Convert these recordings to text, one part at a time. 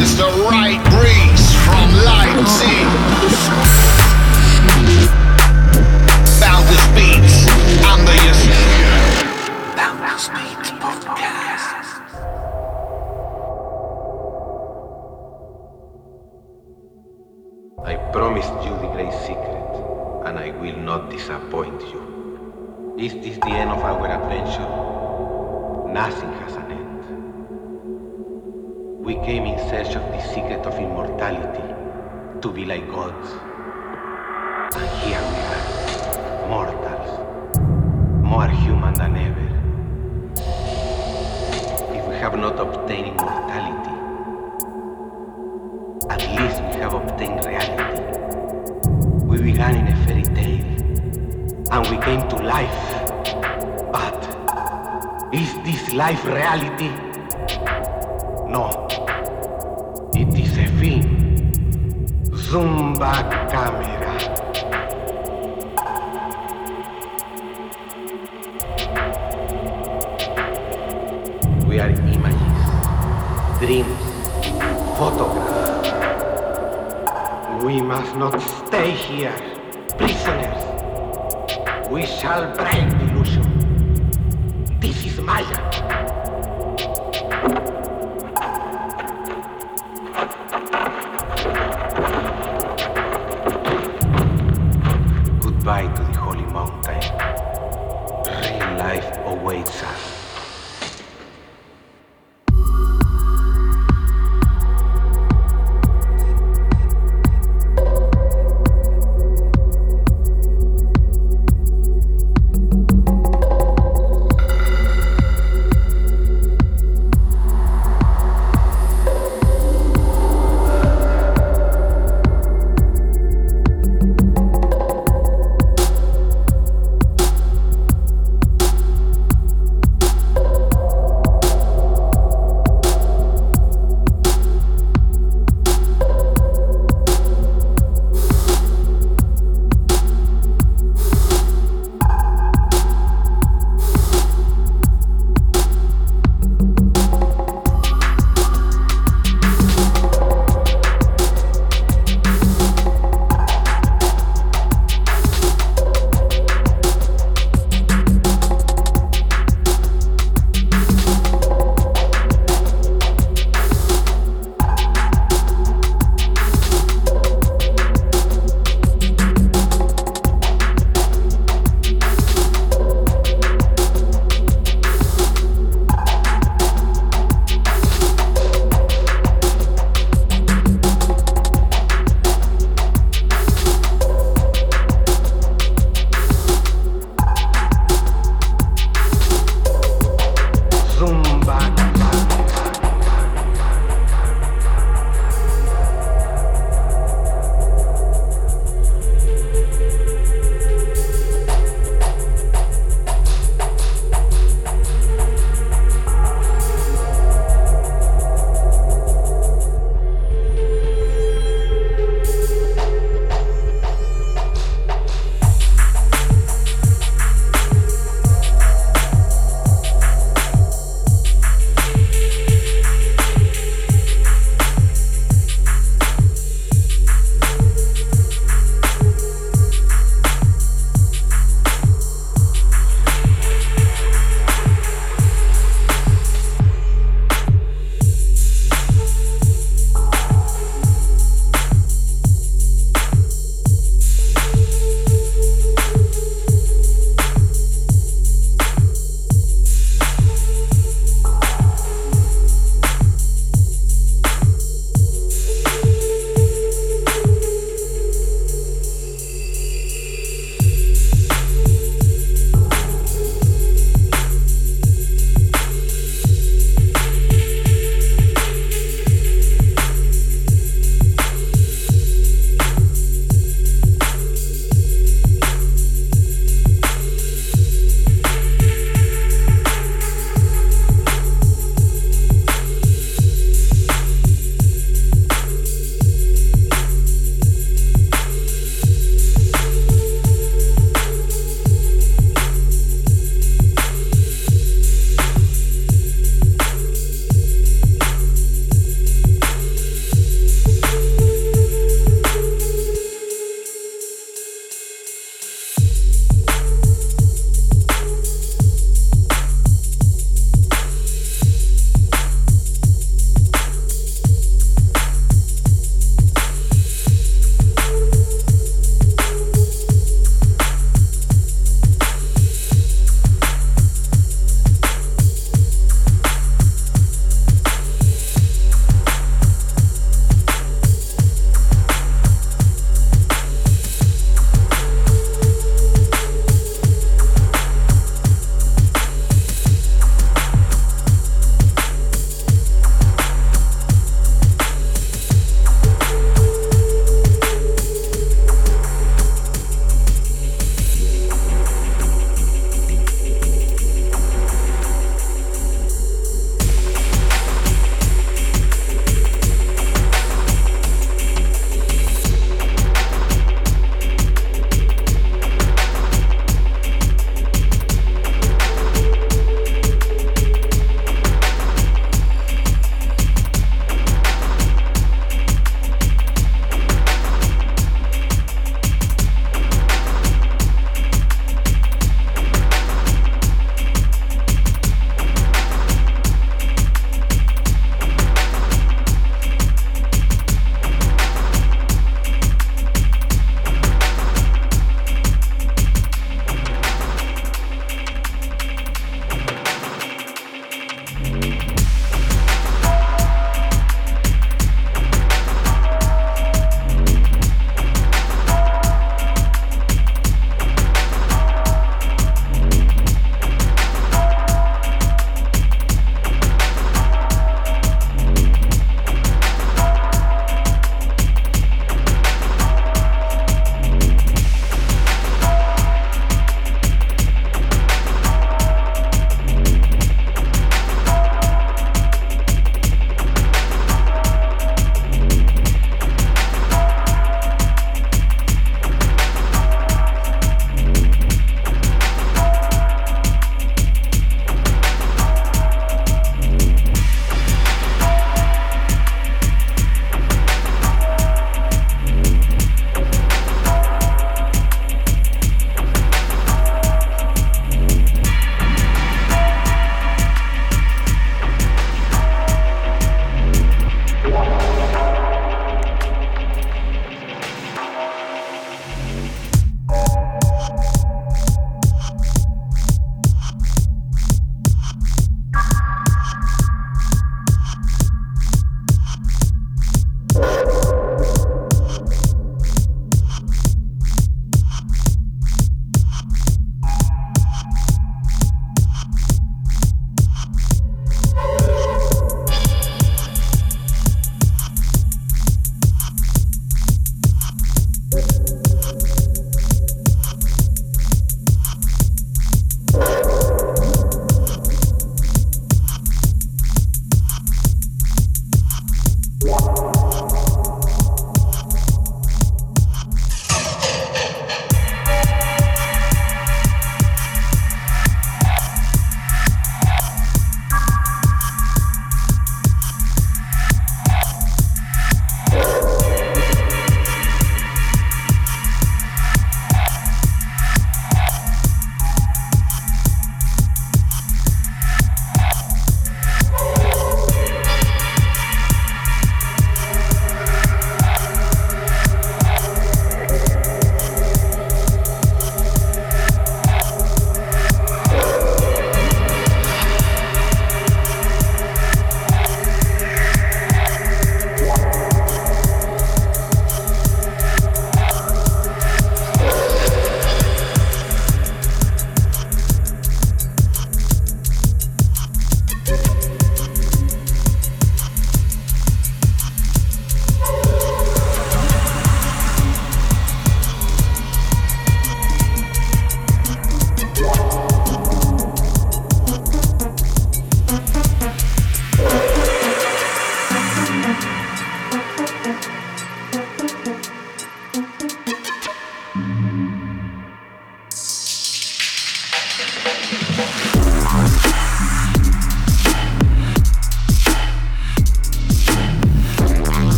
is the right breeze from Leipzig. Boundless Beats, under your Boundless Beats podcast. I promised you the great secret, and I will not disappoint you. Is this the end of our adventure? Nothing. We came in search of the secret of immortality, to be like gods. And here we are, mortals, more human than ever. If we have not obtained immortality, at least we have obtained reality. We began in a fairy tale, and we came to life. But is this life reality? No. Is a film. Zumba camera. We are images, dreams, photographs. We must not stay here, prisoners. We shall break illusion. This is Maya.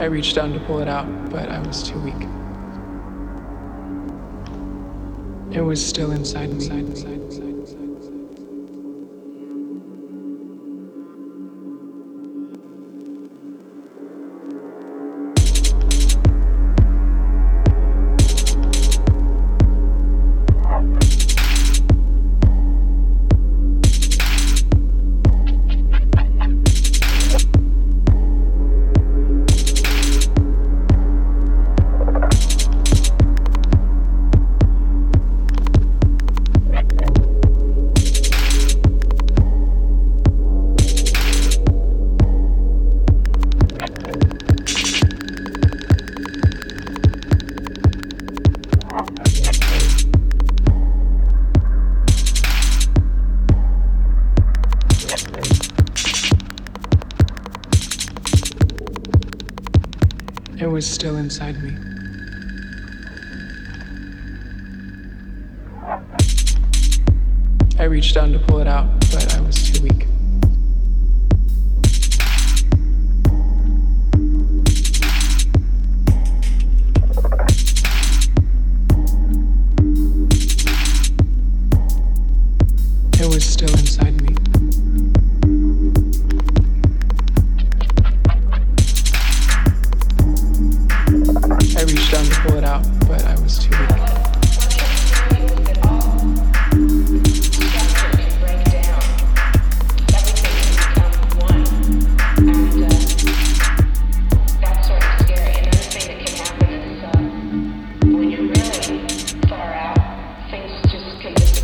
I reached down to pull it out, but I was too weak. It was still inside, inside, inside, inside. from the